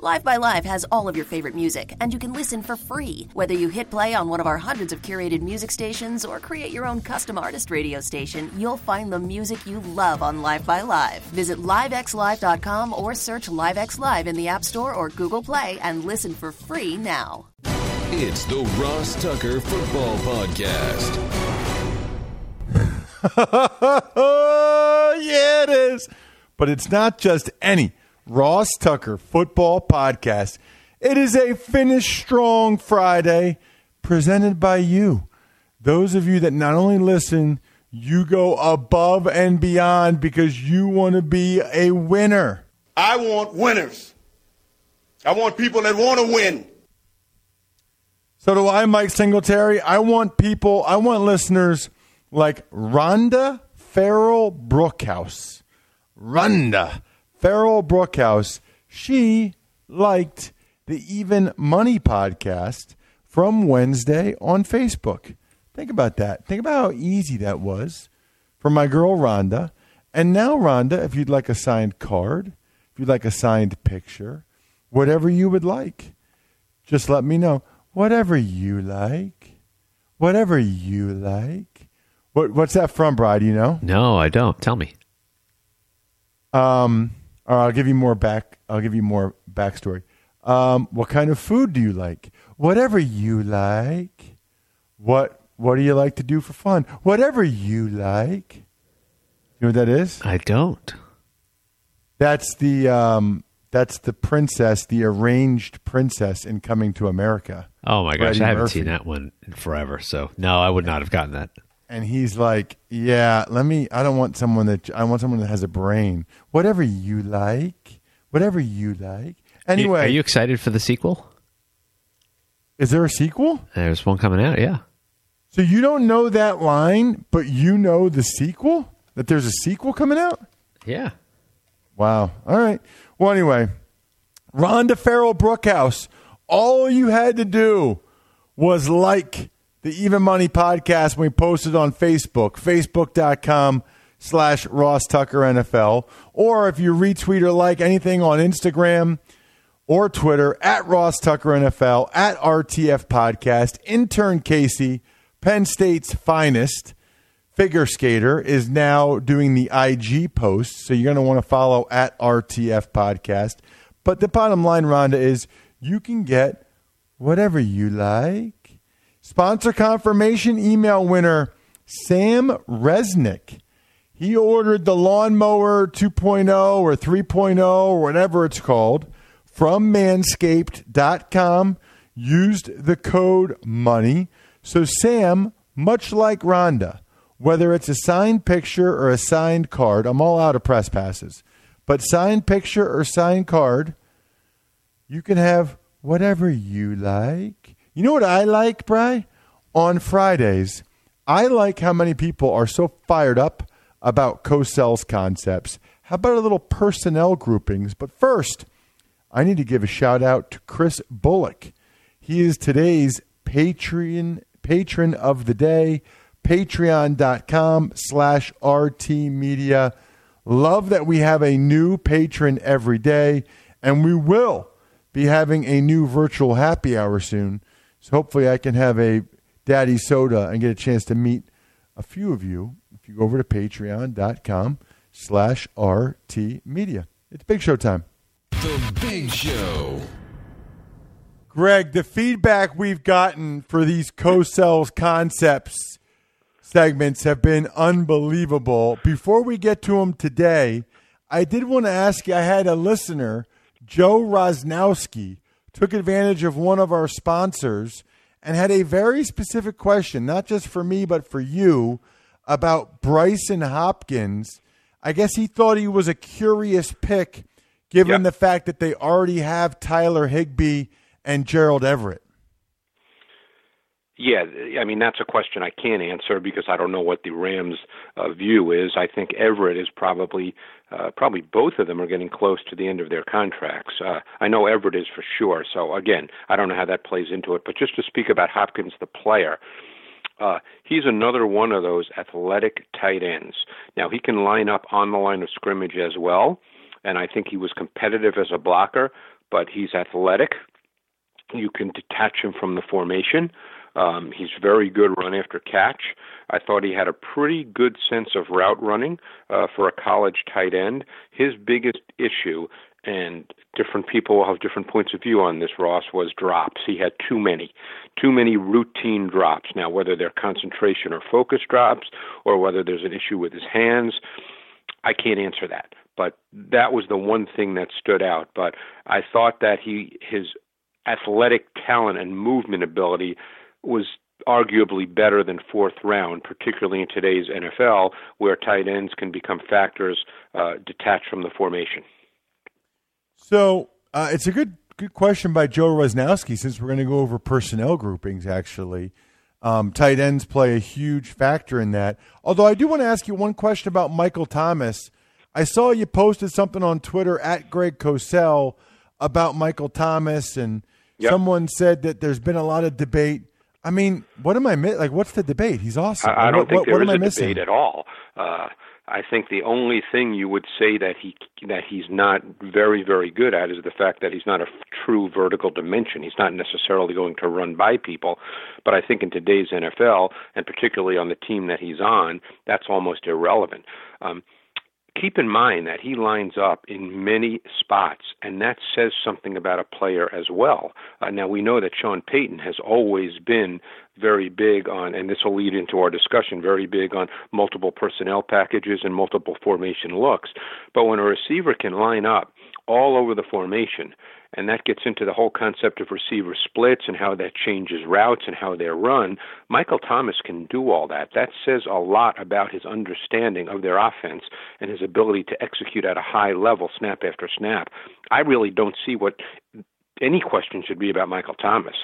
Live by Live has all of your favorite music, and you can listen for free. Whether you hit play on one of our hundreds of curated music stations or create your own custom artist radio station, you'll find the music you love on Live by Live. Visit livexlive.com or search LiveX Live in the App Store or Google Play and listen for free now. It's the Ross Tucker Football Podcast. yeah, it is. But it's not just any Ross Tucker Football Podcast. It is a Finish Strong Friday presented by you. Those of you that not only listen, you go above and beyond because you want to be a winner. I want winners. I want people that want to win. So do I, Mike Singletary. I want people, I want listeners like Rhonda Farrell Brookhouse. Rhonda Farrell Brookhouse. She liked the Even Money podcast from Wednesday on Facebook. Think about that. Think about how easy that was for my girl Rhonda. And now, Rhonda, if you'd like a signed card, if you'd like a signed picture, whatever you would like, just let me know. Whatever you like. Whatever you like. What, what's that from, Bry? You know? No, I don't. Tell me. Um, or I'll give you more back. I'll give you more backstory. Um, what kind of food do you like? Whatever you like. What What do you like to do for fun? Whatever you like. You know what that is? I don't. That's the um, that's the princess, the arranged princess in Coming to America. Oh my gosh, Freddie I haven't Murphy. seen that one in forever. So no, I would not have gotten that. And he's like, "Yeah, let me. I don't want someone that I want someone that has a brain. Whatever you like, whatever you like. Anyway, are you excited for the sequel? is there a sequel? There's one coming out. Yeah. So you don't know that line, but you know the sequel? That there's a sequel coming out? Yeah. Wow. All right. Well, anyway, Rhonda Farrell Brookhouse, all you had to do was like the Even Money podcast when we post it on Facebook, facebook.com slash Ross Tucker NFL. Or if you retweet or like anything on Instagram or Twitter, at Ross Tucker NFL, at RTF Podcast, intern Casey, Penn State's finest figure skater is now doing the IG posts. So you're going to want to follow at RTF Podcast. But the bottom line, Rhonda, is you can get whatever you like. Sponsor confirmation email winner Sam Resnick. He ordered the lawnmower 2.0 or 3.0 or whatever it's called from manscaped.com, used the code MONEY. So, Sam, much like Rhonda, whether it's a signed picture or a signed card, I'm all out of press passes, but signed picture or signed card, you can have whatever you like. You know what I like, Bry? On Fridays, I like how many people are so fired up about Cosell's concepts. How about a little personnel groupings? But first, I need to give a shout out to Chris Bullock. He is today's Patreon patron of the day. Patreon.com slash RT Media. Love that we have a new patron every day, and we will be having a new virtual happy hour soon. So hopefully I can have a daddy soda and get a chance to meet a few of you if you go over to patreon.com slash RT Media. It's Big Show time. The Big Show. Greg, the feedback we've gotten for these Cosell's concepts segments have been unbelievable. Before we get to them today, I did want to ask you, I had a listener, Joe Rosnowski, took advantage of one of our sponsors and had a very specific question, not just for me, but for you, about Brycen Hopkins. I guess he thought he was a curious pick given Yeah. the fact that they already have Tyler Higbee and Gerald Everett. Yeah, I mean that's a question I can't answer because I don't know what the Rams' uh, view is. I think Everett is probably, uh, probably both of them are getting close to the end of their contracts. Uh, I know Everett is for sure. So again, I don't know how that plays into it. But just to speak about Hopkins, the player, uh, he's another one of those athletic tight ends. Now he can line up on the line of scrimmage as well, and I think he was competitive as a blocker. But he's athletic. You can detach him from the formation. Um, he's very good run after catch. I thought he had a pretty good sense of route running uh, for a college tight end. His biggest issue, and different people have different points of view on this, Ross, was drops. He had too many, too many routine drops. Now, whether they're concentration or focus drops, or whether there's an issue with his hands, I can't answer that. But that was the one thing that stood out. But I thought that he his athletic talent and movement ability was arguably better than fourth round, particularly in today's NFL, where tight ends can become factors uh, detached from the formation. So uh, it's a good good question by Joe Rosnowski since we're going to go over personnel groupings. Actually, um, tight ends play a huge factor in that. Although I do want to ask you one question about Michael Thomas. I saw you posted something on Twitter at Greg Cosell about Michael Thomas, and Yep. someone said that there's been a lot of debate. I mean, what am I mi- like? What's the debate? He's awesome. I, I don't what, think what, there what is am I a missing? debate at all. Uh, I think the only thing you would say that he that he's not very very good at is the fact that he's not a f- true vertical dimension. He's not necessarily going to run by people, but I think in today's NFL and particularly on the team that he's on, that's almost irrelevant. Um, keep in mind that he lines up in many spots, and that says something about a player as well. Uh, now, we know that Sean Payton has always been very big on, and this will lead into our discussion, very big on multiple personnel packages and multiple formation looks. But when a receiver can line up all over the formation, and that gets into the whole concept of receiver splits and how that changes routes and how they're run. Michael Thomas can do all that. That says a lot about his understanding of their offense and his ability to execute at a high level, snap after snap. I really don't see what any question should be about Michael Thomas.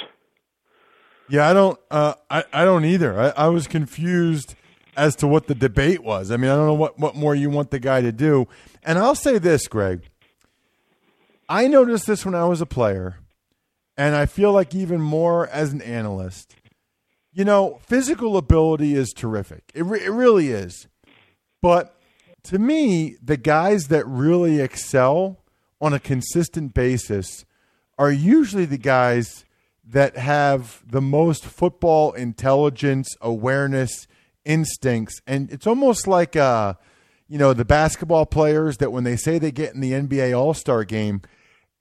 Yeah, I don't. Uh, I I don't either. I, I was confused as to what the debate was. I mean, I don't know what what more you want the guy to do. And I'll say this, Greg. I noticed this when I was a player, and I feel like even more as an analyst. You know, physical ability is terrific. It re- it really is. But to me, the guys that really excel on a consistent basis are usually the guys that have the most football intelligence, awareness, instincts, and it's almost like uh, you know the basketball players that when they say they get in the NBA All Star game,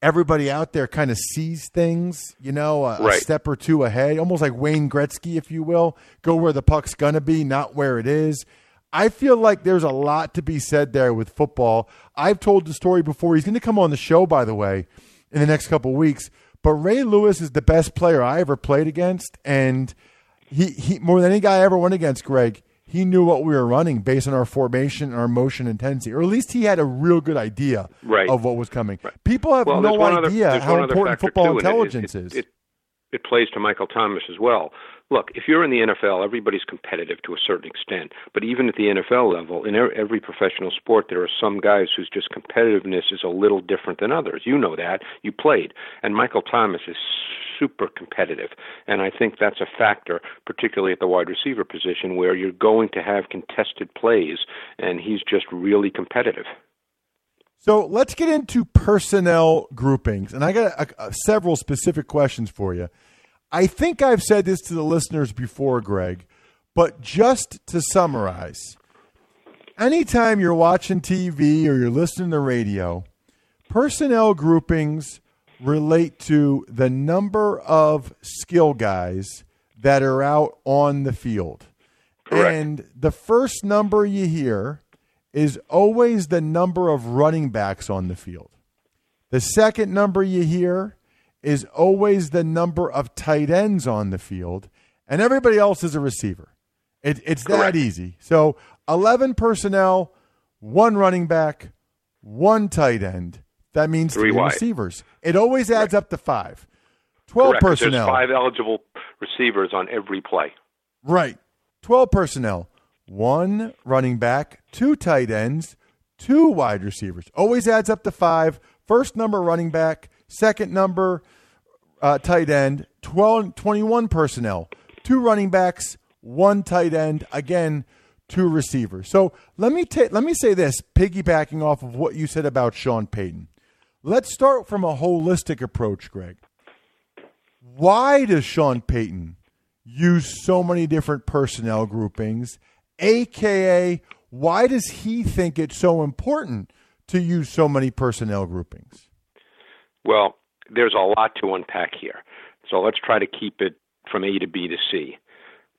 everybody out there kind of sees things, you know, a, a step or two ahead, almost like Wayne Gretzky, if you will, go where the puck's gonna be, not where it is. I feel like there's a lot to be said there with football. I've told the story before. He's going to come on the show, by the way, in the next couple of weeks. But Ray Lewis is the best player I ever played against, and he, he more than any guy I ever went against, Greg. He knew what we were running based on our formation and our motion intensity, or at least he had a real good idea Right. of what was coming. People have Well, no one other- idea how important football too, and it- intelligence it, is. It, it plays to Michael Thomas as well. Look, if you're in the NFL, everybody's competitive to a certain extent. But even at the NFL level, in every professional sport, there are some guys whose just competitiveness is a little different than others. You know that. You played. And Michael Thomas is super competitive. And I think that's a factor, particularly at the wide receiver position, where you're going to have contested plays, and he's just really competitive. So let's get into personnel groupings. And I got a, a, several specific questions for you. I think I've said this to the listeners before, Greg, but just to summarize anytime you're watching TV or you're listening to radio, personnel groupings relate to the number of skill guys that are out on the field. Correct. And the first number you hear is always the number of running backs on the field. The second number you hear is always the number of tight ends on the field, and everybody else is a receiver. It, it's Correct. that easy. So 11 personnel, one running back, one tight end. That means Three three, receivers. It always adds up to five. 12 Correct. personnel. There's five eligible receivers on every play. Right. 12 personnel. One running back, two tight ends, two wide receivers. Always adds up to five. First number running back, second number uh, tight end, 12, 21 personnel, two running backs, one tight end, again, two receivers. So let me ta- let me say this, piggybacking off of what you said about Sean Payton. Let's start from a holistic approach, Greg. Why does Sean Payton use so many different personnel groupings? AKA, why does he think it's so important to use so many personnel groupings? Well, there's a lot to unpack here. So let's try to keep it from A to B to C.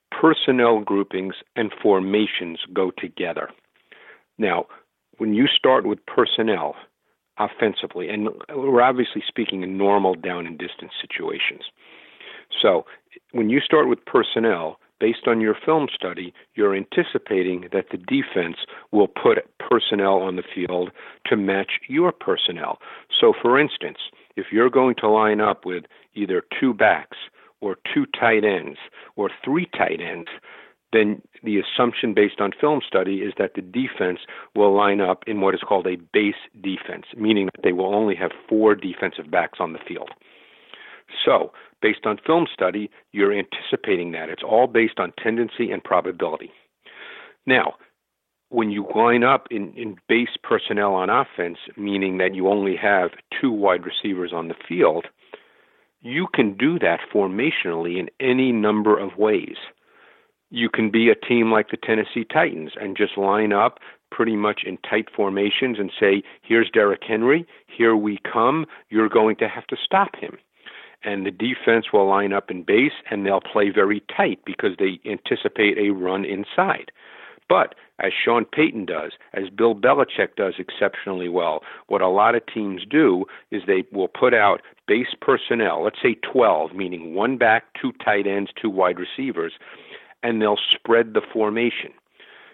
Personnel groupings and formations go together. Now, when you start with personnel offensively, and we're obviously speaking in normal down and distance situations. So when you start with personnel, based on your film study, you're anticipating that the defense will put personnel on the field to match your personnel. So, for instance, if you're going to line up with either two backs or two tight ends or three tight ends, then the assumption based on film study is that the defense will line up in what is called a base defense, meaning that they will only have four defensive backs on the field. So, based on film study, you're anticipating that. It's all based on tendency and probability. Now, when you line up in, in base personnel on offense, meaning that you only have two wide receivers on the field, you can do that formationally in any number of ways. You can be a team like the Tennessee Titans and just line up pretty much in tight formations and say, here's Derrick Henry, here we come, you're going to have to stop him and the defense will line up in base and they'll play very tight because they anticipate a run inside. But as Sean Payton does, as Bill Belichick does exceptionally well, what a lot of teams do is they will put out base personnel, let's say 12, meaning one back, two tight ends, two wide receivers, and they'll spread the formation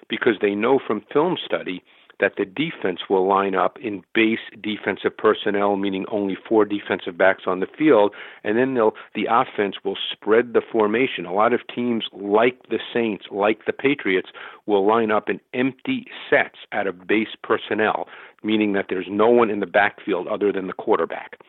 because they know from film study that the defense will line up in base defensive personnel, meaning only four defensive backs on the field, and then they'll the offense will spread the formation. A lot of teams, like the Saints, like the Patriots, will line up in empty sets out of base personnel, meaning that there's no one in the backfield other than the quarterback.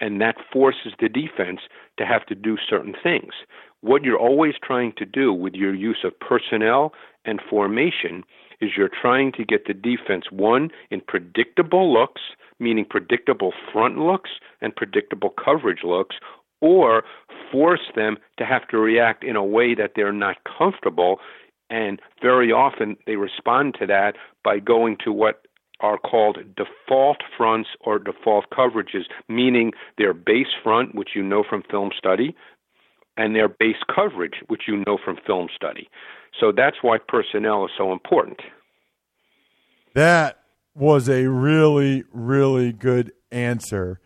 And that forces the defense to have to do certain things. What you're always trying to do with your use of personnel and formation is you're trying to get the defense one in predictable looks, meaning predictable front looks and predictable coverage looks, or force them to have to react in a way that they're not comfortable. And very often they respond to that by going to what are called default fronts or default coverages, meaning their base front, which you know from film study, and their base coverage, which you know from film study. So that's why personnel is so important. That was a really, really good answer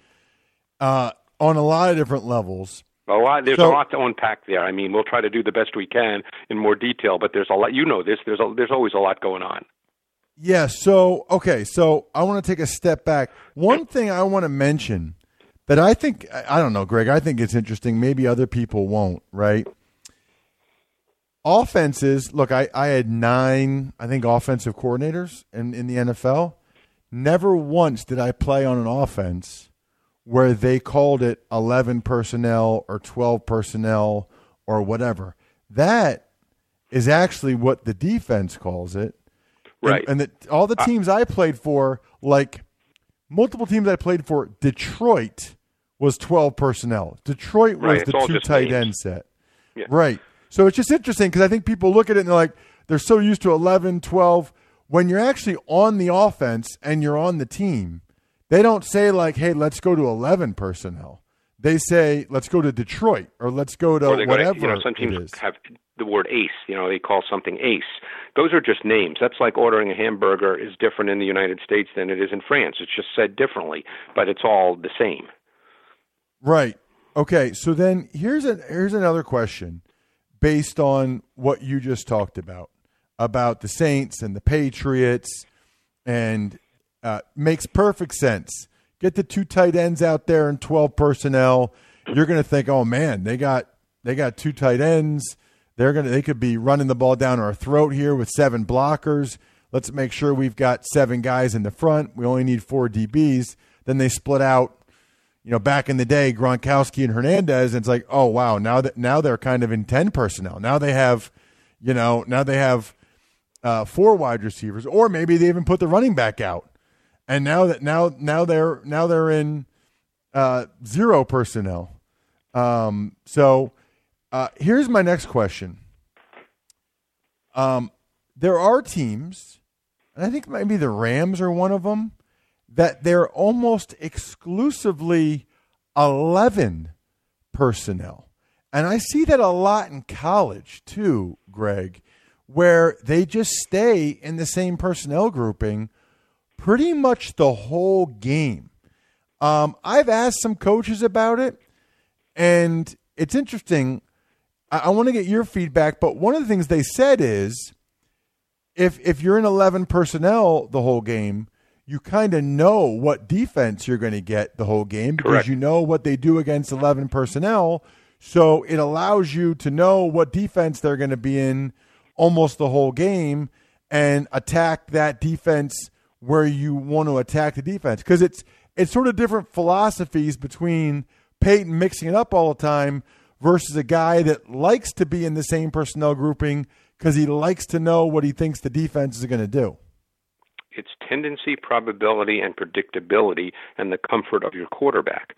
uh, on a lot of different levels. A lot. There's So- a lot to unpack there. I mean, we'll try to do the best we can in more detail, but there's a lot. You know this. There's a, there's always a lot going on. Yeah. So, okay. So I want to take a step back. One thing I want to mention that I think, I I don't know, Greg, I think it's interesting. Maybe other people won't, right? Offenses, look, I, I had nine, I think, offensive coordinators in, in the NFL. Never once did I play on an offense where they called it 11 personnel or 12 personnel or whatever. That is actually what the defense calls it. Right. And, that all the teams I played for, like multiple teams I played for, Detroit was 12 personnel. Detroit was Right, the two tight names. end set. Yeah. Right. So it's just interesting because I think people look at it and they're like, they're so used to 11, 12. When you're actually on the offense and you're on the team, they don't say, like, hey, let's go to 11 personnel. They say, let's go to Detroit or let's go to they go whatever to, you know, some teams have the word ace. You know, they call something ace. Those are just names. That's like ordering a hamburger is different in the United States than it is in France. It's just said differently, but it's all the same. Right. Okay. So then here's a here's another question based on what you just talked about about the Saints and the Patriots, and uh, makes perfect sense. Get the two tight ends out there and twelve personnel. You're going to think, oh man, they got they got two tight ends. They're gonna they could be running the ball down our throat here with seven blockers. Let's make sure we've got seven guys in the front. We only need four DBs. Then they split out you know, back in the day, Gronkowski and Hernandez, and it's like, oh wow, now that now they're kind of in ten personnel. Now they have, you know, now they have uh, four wide receivers, or maybe they even put the running back out, and now that now now they're now they're in uh, zero personnel. Um, so uh, here's my next question. Um, there are teams, and I think maybe the Rams are one of them that they're almost exclusively 11 personnel. And I see that a lot in college too, Greg, where they just stay in the same personnel grouping pretty much the whole game. Um, I've asked some coaches about it, and it's interesting. I, I want to get your feedback, but one of the things they said is if if you're in 11 personnel the whole game, you kind of know what defense you're going to get the whole game because Correct. you know what they do against 11 personnel. So it allows you to know what defense they're going to be in almost the whole game and attack that defense where you want to attack the defense because it's it's sort of different philosophies between Payton mixing it up all the time versus a guy that likes to be in the same personnel grouping because he likes to know what he thinks the defense is going to do. It's tendency, probability, and predictability, and the comfort of your quarterback.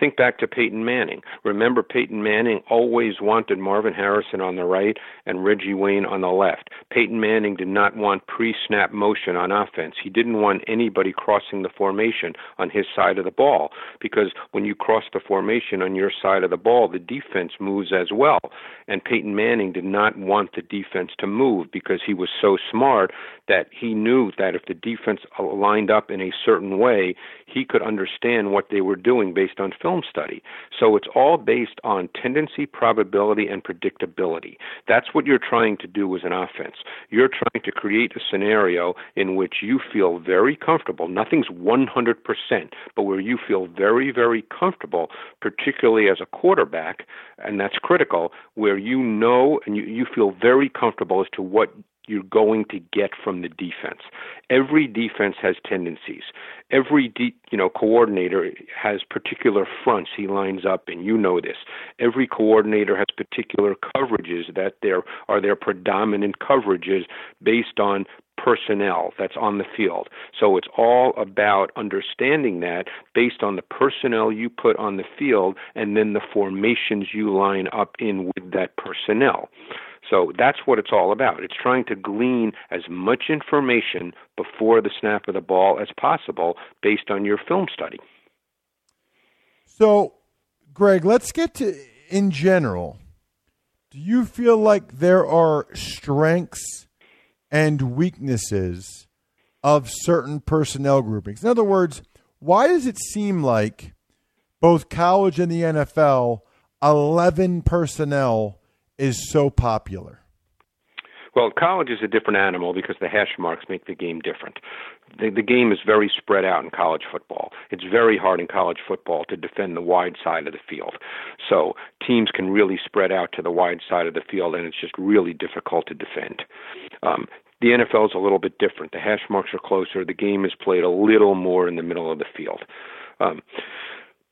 Think back to Peyton Manning. Remember, Peyton Manning always wanted Marvin Harrison on the right and Reggie Wayne on the left. Peyton Manning did not want pre snap motion on offense. He didn't want anybody crossing the formation on his side of the ball because when you cross the formation on your side of the ball, the defense moves as well. And Peyton Manning did not want the defense to move because he was so smart that he knew that if the defense lined up in a certain way, he could understand what they were doing based on film study. So it's all based on tendency, probability, and predictability. That's what you're trying to do as an offense. You're trying to create a scenario in which you feel very comfortable. Nothing's 100%, but where you feel very, very comfortable, particularly as a quarterback, and that's critical, where you know and you, you feel very comfortable as to what you're going to get from the defense. Every defense has tendencies. Every de- you know coordinator has particular fronts he lines up and You know this. Every coordinator has particular coverages that there are their predominant coverages based on personnel that's on the field. So it's all about understanding that based on the personnel you put on the field and then the formations you line up in with that personnel. So that's what it's all about. It's trying to glean as much information before the snap of the ball as possible based on your film study. So, Greg, let's get to in general. Do you feel like there are strengths and weaknesses of certain personnel groupings? In other words, why does it seem like both college and the NFL, 11 personnel is so popular? Well, college is a different animal because the hash marks make the game different. The, the game is very spread out in college football. It's very hard in college football to defend the wide side of the field. So teams can really spread out to the wide side of the field, and it's just really difficult to defend. Um, the NFL is a little bit different. The hash marks are closer. The game is played a little more in the middle of the field. Um,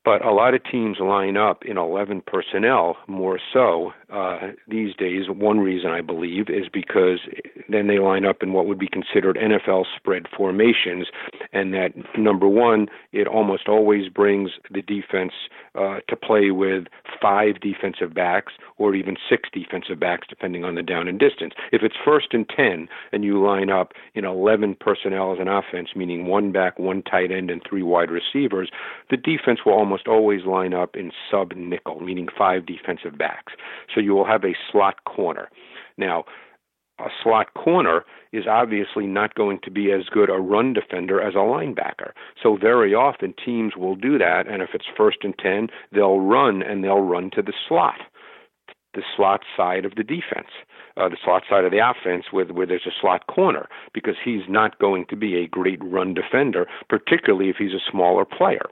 but a lot of teams line up in 11 personnel more so uh, these days. One reason I believe is because then they line up in what would be considered NFL spread formations, and that number one, it almost always brings the defense uh, to play with five defensive backs or even six defensive backs, depending on the down and distance. If it's first and ten, and you line up in 11 personnel as an offense, meaning one back, one tight end, and three wide receivers, the defense will almost always line up in sub nickel, meaning five defensive backs. So you will have a slot corner. Now, a slot corner is obviously not going to be as good a run defender as a linebacker. So very often teams will do that, and if it's first and 10, they'll run and they'll run to the slot, the slot side of the defense. Uh, the slot side of the offense with where there's a slot corner because he's not going to be a great run defender, particularly if he's a smaller player.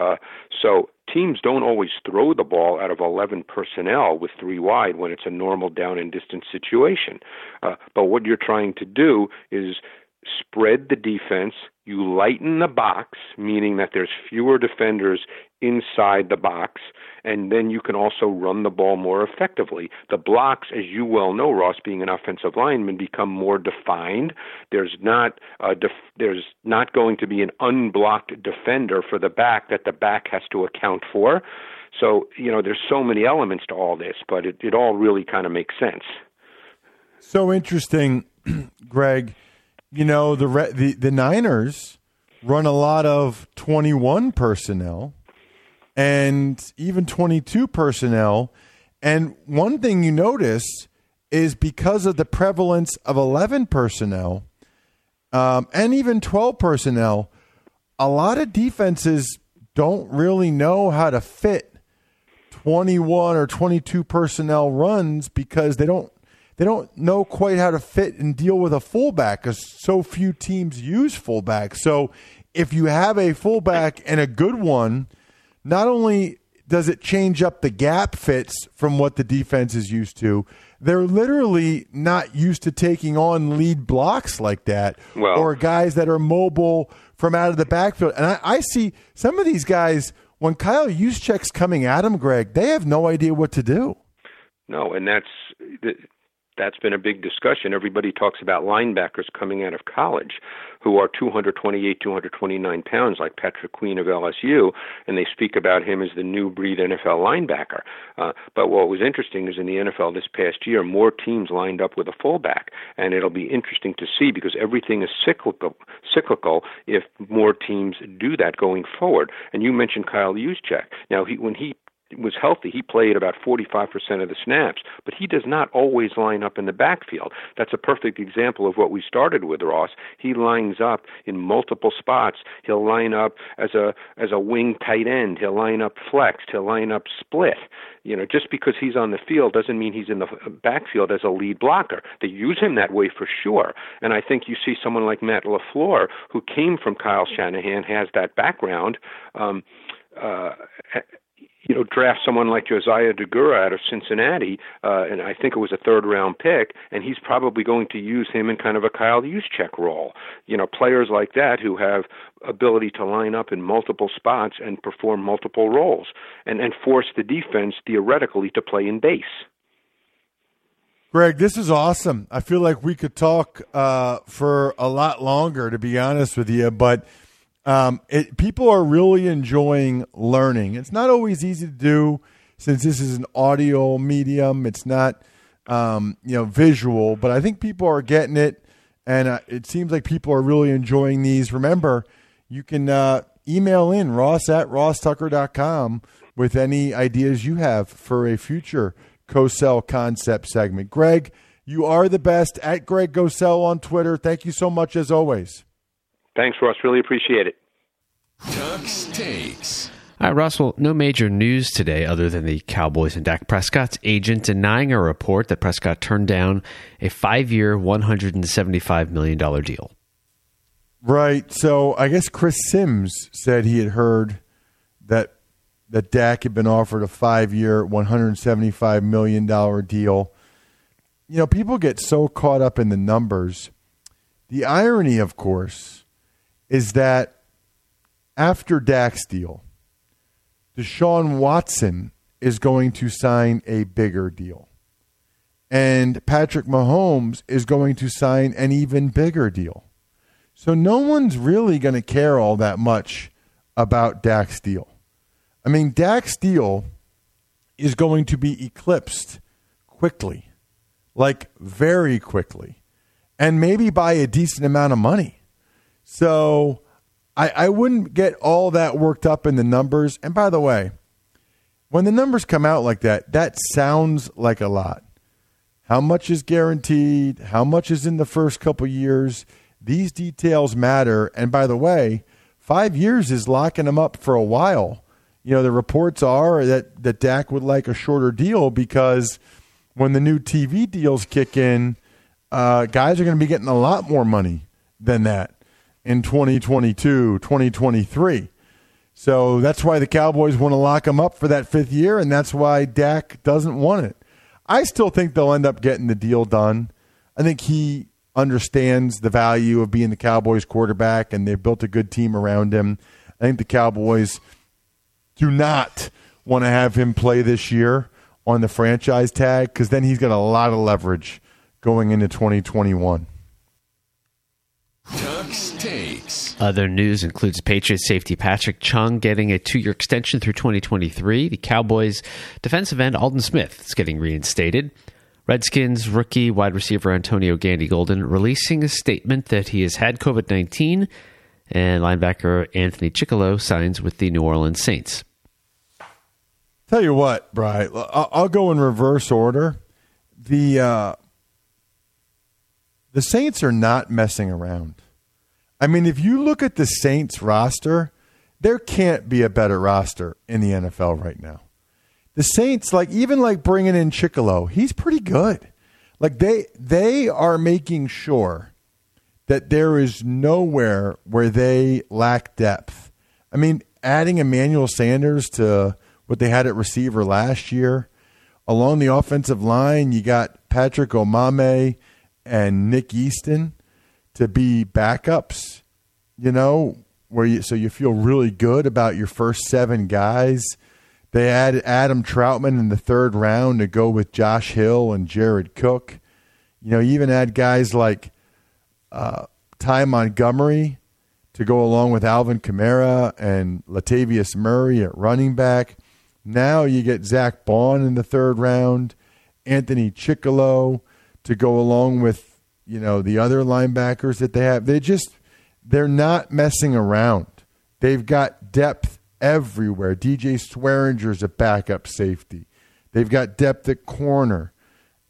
Uh, so teams don't always throw the ball out of 11 personnel with three wide when it's a normal down and distance situation. Uh, but what you're trying to do is spread the defense. You lighten the box, meaning that there's fewer defenders inside the box, and then you can also run the ball more effectively. The blocks, as you well know, Ross, being an offensive lineman, become more defined. There's not a def- there's not going to be an unblocked defender for the back that the back has to account for. So you know, there's so many elements to all this, but it, it all really kind of makes sense. So interesting, Greg. You know the the the Niners run a lot of 21 personnel and even 22 personnel. And one thing you notice is because of the prevalence of 11 personnel um, and even 12 personnel, a lot of defenses don't really know how to fit 21 or 22 personnel runs because they don't they don't know quite how to fit and deal with a fullback because so few teams use fullback. So if you have a fullback and a good one – not only does it change up the gap fits from what the defense is used to, they're literally not used to taking on lead blocks like that well, or guys that are mobile from out of the backfield. And I, I see some of these guys, when Kyle Juszczyk's coming at them, Greg, they have no idea what to do. No, and that's that's been a big discussion. Everybody talks about linebackers coming out of college who are 228, 229 pounds, like Patrick Queen of LSU, and they speak about him as the new breed NFL linebacker. Uh, but what was interesting is in the NFL this past year, more teams lined up with a fullback, and it'll be interesting to see because everything is cyclical. Cyclical if more teams do that going forward. And you mentioned Kyle Juszczyk. Now, he when he was healthy, he played about 45% of the snaps, but he does not always line up in the backfield. That's a perfect example of what we started with Ross. He lines up in multiple spots. He'll line up as a as a wing tight end. He'll line up flexed. He'll line up split. You know, just because he's on the field doesn't mean he's in the backfield as a lead blocker. They use him that way for sure. And I think you see someone like Matt LaFleur, who came from Kyle Shanahan, has that background. Um, uh, you know, draft someone like Josiah Deguara out of Cincinnati, uh, and I think it was a third round pick, and he's probably going to use him in kind of a Kyle Juszczyk role. You know, players like that who have ability to line up in multiple spots and perform multiple roles, and and force the defense theoretically to play in base. Greg, this is awesome. I feel like we could talk uh, for a lot longer, to be honest with you, but um, it, people are really enjoying learning. It's not always easy to do since this is an audio medium. It's not, um, you know, visual, but I think people are getting it, and uh, it seems like people are really enjoying these. Remember, you can uh, email in ross at rosstucker.com with any ideas you have for a future Cosell concept segment. Greg, you are the best at Greg Cosell on Twitter. Thank you so much as always. Thanks, Ross. Really appreciate it. Tux takes. All right, Russell, no major news today other than the Cowboys and Dak Prescott's agent denying a report that Prescott turned down a five year, $175 million deal. Right. So I guess Chris Sims said he had heard that that Dak had been offered a five year, $175 million deal. You know, people get so caught up in the numbers. The irony, of course, is that after Dak's deal, Deshaun Watson is going to sign a bigger deal. and Patrick Mahomes is going to sign an even bigger deal. So no one's really going to care all that much about Dak's deal. I mean, Dak's deal is going to be eclipsed quickly, like very quickly, and maybe by a decent amount of money. So I, I wouldn't get all that worked up in the numbers. And by the way, when the numbers come out like that, that sounds like a lot. How much is guaranteed? How much is in the first couple years? These details matter. And by the way, five years is locking them up for a while. You know, the reports are that, that Dak would like a shorter deal because when the new TV deals kick in, uh, guys are going to be getting a lot more money than that in 2022, 2023. So that's why the Cowboys want to lock him up for that fifth year, and that's why Dak doesn't want it. I still think they'll end up getting the deal done. I think he understands the value of being the Cowboys quarterback, and they've built a good team around him. I think the Cowboys do not want to have him play this year on the franchise tag because then he's got a lot of leverage going into 2021. Tux takes. Other news includes Patriots safety Patrick Chung getting a two year extension through 2023. The Cowboys defensive end Aldon Smith is getting reinstated. Redskins rookie wide receiver Antonio Gandy Golden releasing a statement that he has had COVID 19, and linebacker Anthony Chickillo signs with the New Orleans Saints. Tell you what, Bry, I'll I'll go in reverse order. The uh, the Saints are not messing around. I mean, if you look at the Saints roster, there can't be a better roster in the NFL right now. The Saints, like even like bringing in Chickillo, he's pretty good. Like they they are making sure that there is nowhere where they lack depth. I mean, adding Emmanuel Sanders to what they had at receiver last year, along the offensive line, you got Patrick Omameh and Nick Easton to be backups, you know, where you so you feel really good about your first seven guys. They added Adam Trautman in the third round to go with Josh Hill and Jared Cook. You know, you even add guys like uh, Ty Montgomery to go along with Alvin Kamara and Latavius Murray at running back. Now you get Zack Baun in the third round, Anthony Chickillo to go along with you know the other linebackers that they have. They just they're not messing around. They've got depth everywhere. DJ Swearinger's a backup safety. They've got depth at corner.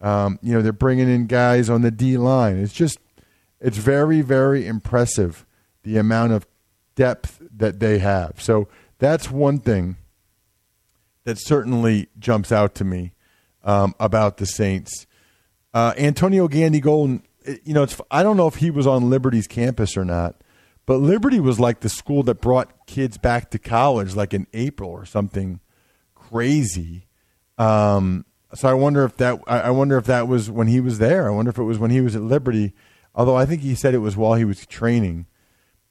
Um, you know they're bringing in guys on the D line. It's just it's very very impressive the amount of depth that they have. So that's one thing that certainly jumps out to me um, about the Saints. Uh, Antonio Gandy Golden, you know, I don't know if he was on Liberty's campus or not, but Liberty was like the school that brought kids back to college, like in April or something crazy. Um, so I wonder if that I wonder if that was when he was there. I wonder if it was when he was at Liberty. Although I think he said it was while he was training.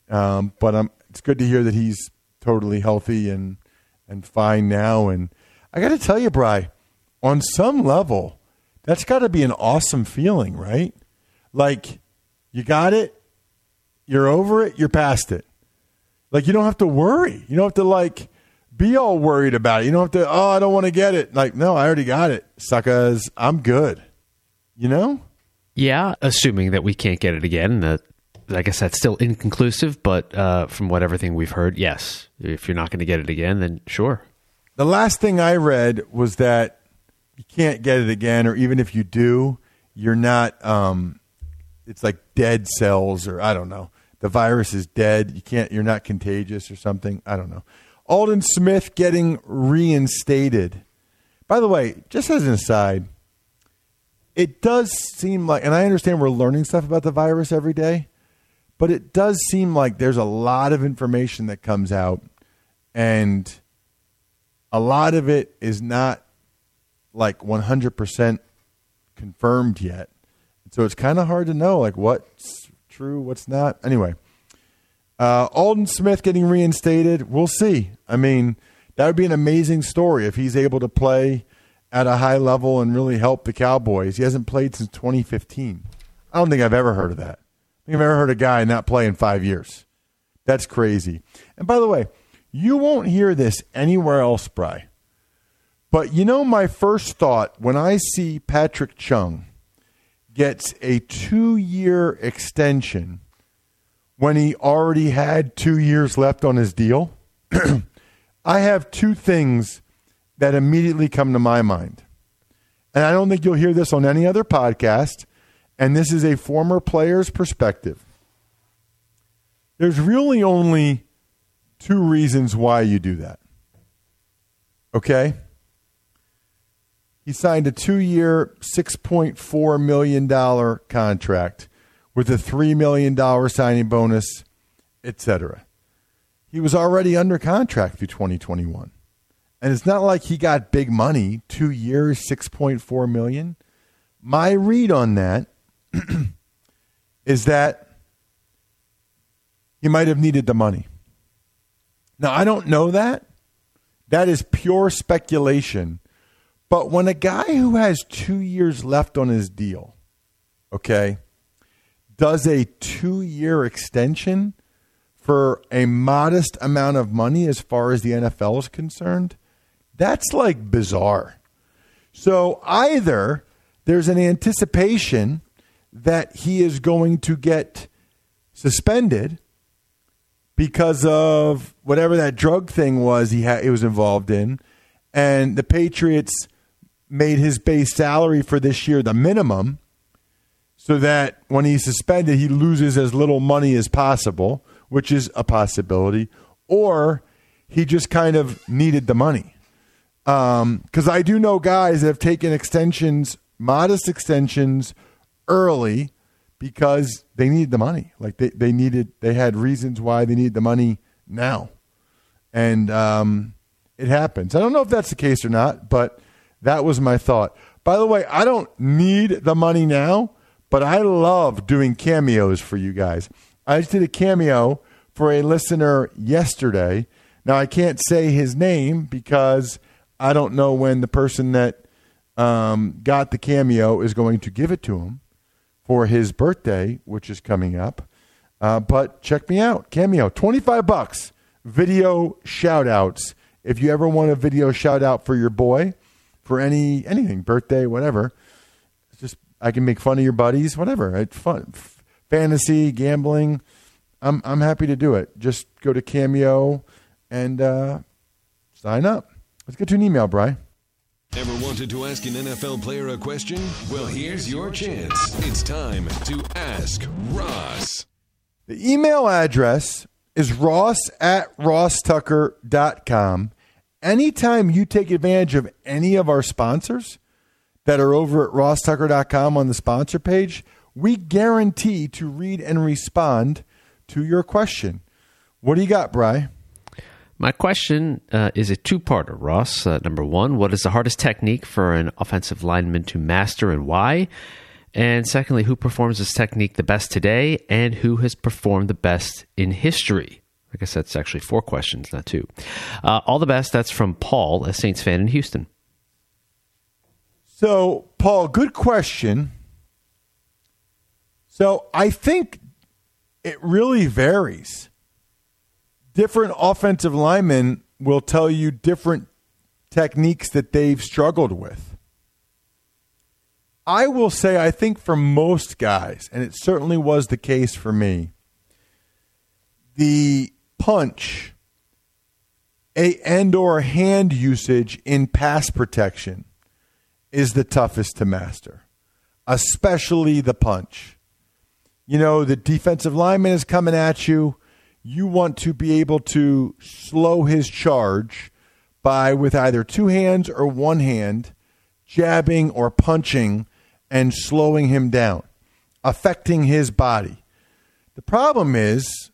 Um, but um, it's good to hear that he's totally healthy and and fine now. And I got to tell you, Bry, on some level, that's got to be an awesome feeling, right? Like you got it, you're over it, you're past it. Like you don't have to worry. You don't have to like be all worried about it. You don't have to. Oh, I don't want to get it. Like no, I already got it, suckers. I'm good. You know. Yeah, assuming that we can't get it again. Uh, I guess that's still inconclusive, but uh, from what everything we've heard, yes. If you're not going to get it again, then sure. The last thing I read was that you can't get it again, or even if you do, you're not. Um, it's like dead cells, or I don't know. The virus is dead. You can't. You're not contagious, or something. I don't know. Aldon Smith getting reinstated. By the way, just as an aside, it does seem like, and I understand we're learning stuff about the virus every day, but it does seem like there's a lot of information that comes out, and a lot of it is not like 100% confirmed yet. So it's kind of hard to know like what's true, what's not. Anyway, uh, Aldon Smith getting reinstated. We'll see. I mean, that would be an amazing story if he's able to play at a high level and really help the Cowboys. He hasn't played since 2015. I don't think I've ever heard of that. I think I've ever heard a guy not play in five years. That's crazy. And by the way, you won't hear this anywhere else, Bry. But you know, my first thought when I see Patrick Chung gets a two year extension when he already had two years left on his deal, I have two things that immediately come to my mind. And I don't think you'll hear this on any other podcast. And this is a former player's perspective. There's really only two reasons why you do that. Okay? He signed a two year, $6.4 million contract with a $3 million signing bonus, etc. He was already under contract through 2021. And it's not like he got big money, two years, 6.4 million. My read on that is that he might have needed the money. Now, I don't know that. That is pure speculation. But when a guy who has two years left on his deal, okay, does a two year extension for a modest amount of money as far as the NFL is concerned, that's like bizarre. So either there's an anticipation that he is going to get suspended because of whatever that drug thing was he had he was involved in and the Patriots made his base salary for this year the minimum so that when he's suspended, he loses as little money as possible, which is a possibility, or he just kind of needed the money. Because um, I do know guys that have taken extensions, modest extensions, early because they needed the money. Like they, they needed, they had reasons why they needed the money now. And um, it happens. I don't know if that's the case or not, but that was my thought. By the way, I don't need the money now but I love doing cameos for you guys. I just did a cameo for a listener yesterday. Now, I can't say his name because I don't know when the person that um, got the cameo is going to give it to him for his birthday, which is coming up. Uh, but check me out. Cameo, 25 bucks. Video shout outs. If you ever want a video shout out for your boy, for any anything, birthday, whatever, Just I can make fun of your buddies, whatever. It's fun, F- fantasy, gambling. I'm I'm happy to do it. Just go to Cameo and uh, sign up. Let's get to an email, Bry. Ever wanted to ask an NFL player a question? Well, here's your chance. It's time to ask Ross. The email address is ross at rosstucker.com. Anytime you take advantage of any of our sponsors, that are over at rosstucker.com on the sponsor page, we guarantee to read and respond to your question. What do you got, Bry? My question uh, is a two parter, Ross. Uh, number one, what is the hardest technique for an offensive lineman to master and why? And secondly, who performs this technique the best today and who has performed the best in history? I guess that's actually four questions, not two. Uh, all the best. That's from Paul, a Saints fan in Houston. So, Paul, good question. So, I think it really varies. Different offensive linemen will tell you different techniques that they've struggled with. I will say, I think for most guys, and it certainly was the case for me, the punch a, and or hand usage in pass protection is the toughest to master, especially the punch. You know, the defensive lineman is coming at you. You want to be able to slow his charge by, with either two hands or one hand, jabbing or punching and slowing him down, affecting his body. The problem is,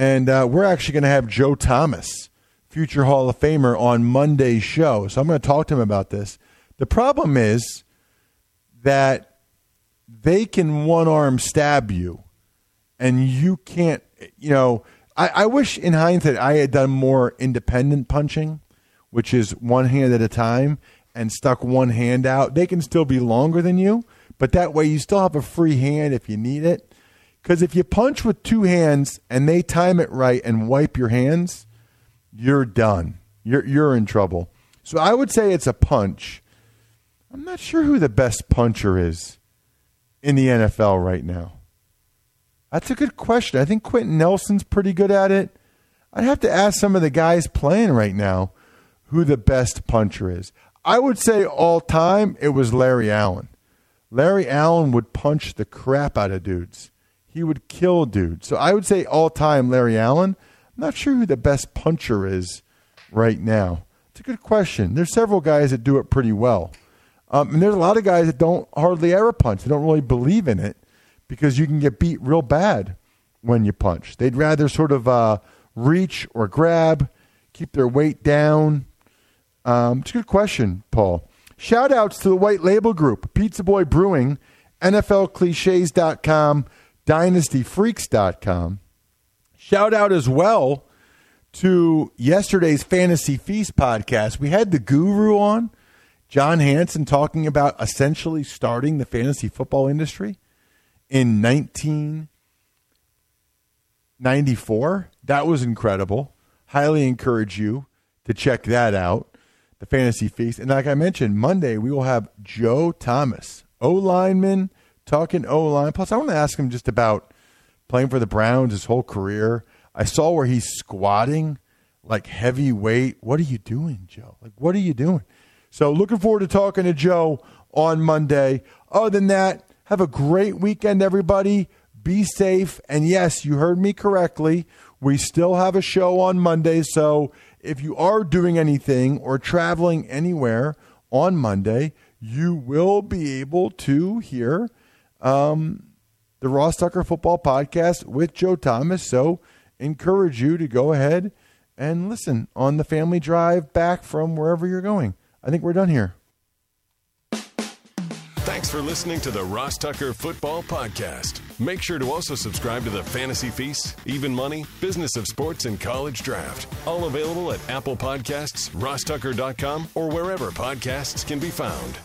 and uh, we're actually going to have Joe Thomas, future Hall of Famer, on Monday's show. So I'm going to talk to him about this the problem is that they can one arm stab you and you can't, you know. I, I wish in hindsight I had done more independent punching, which is one hand at a time, and stuck one hand out, they can still be longer than you, but that way you still have a free hand if you need it. Because if you punch with two hands and they time it right and wipe your hands, you're done. You're you're in trouble. So I would say it's a punch. I'm not sure who the best puncher is in the NFL right now. That's a good question. I think Quenton Nelson's pretty good at it. I'd have to ask some of the guys playing right now who the best puncher is. I would say all time it was Larry Allen. Larry Allen would punch the crap out of dudes. He would kill dudes. So I would say all time Larry Allen. I'm not sure who the best puncher is right now. It's a good question. There's several guys that do it pretty well. Um, and there's a lot of guys that don't hardly ever punch. They don't really believe in it because you can get beat real bad when you punch. They'd rather sort of uh, reach or grab, keep their weight down. Um, it's a good question, Paul. Shout outs to the White Label Group, Pizza Boy Brewing, NFLcliches.com, DynastyFreaks.com. Shout out as well to yesterday's Fantasy Feast podcast. We had the guru on, John Hansen, talking about essentially starting the fantasy football industry in 1994. That was incredible. Highly encourage you to check that out, the Fantasy Feast. And like I mentioned, Monday we will have Joe Thomas, O lineman, talking O line. Plus, I want to ask him just about playing for the Browns his whole career. I saw where he's squatting like heavy weight. What are you doing, Joe? Like, what are you doing? So, looking forward to talking to Joe on Monday. Other than that, have a great weekend, everybody. Be safe. And yes, you heard me correctly. We still have a show on Monday. So if you are doing anything or traveling anywhere on Monday, you will be able to hear um, the Ross Tucker Football Podcast with Joe Thomas. So encourage you to go ahead and listen on the family drive back from wherever you're going. I think we're done here. Thanks for listening to the Ross Tucker Football Podcast. Make sure to also subscribe to the Fantasy Feast, Even Money, Business of Sports, and College Draft. All available at Apple Podcasts, rosstucker.com, or wherever podcasts can be found.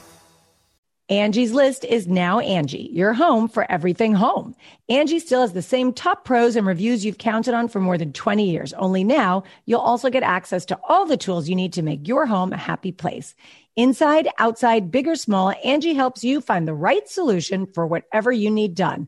Angie's list is now Angie, your home for everything home. Angie still has the same top pros and reviews you've counted on for more than 20 years. Only now you'll also get access to all the tools you need to make your home a happy place. Inside, outside, big or small, Angie helps you find the right solution for whatever you need done,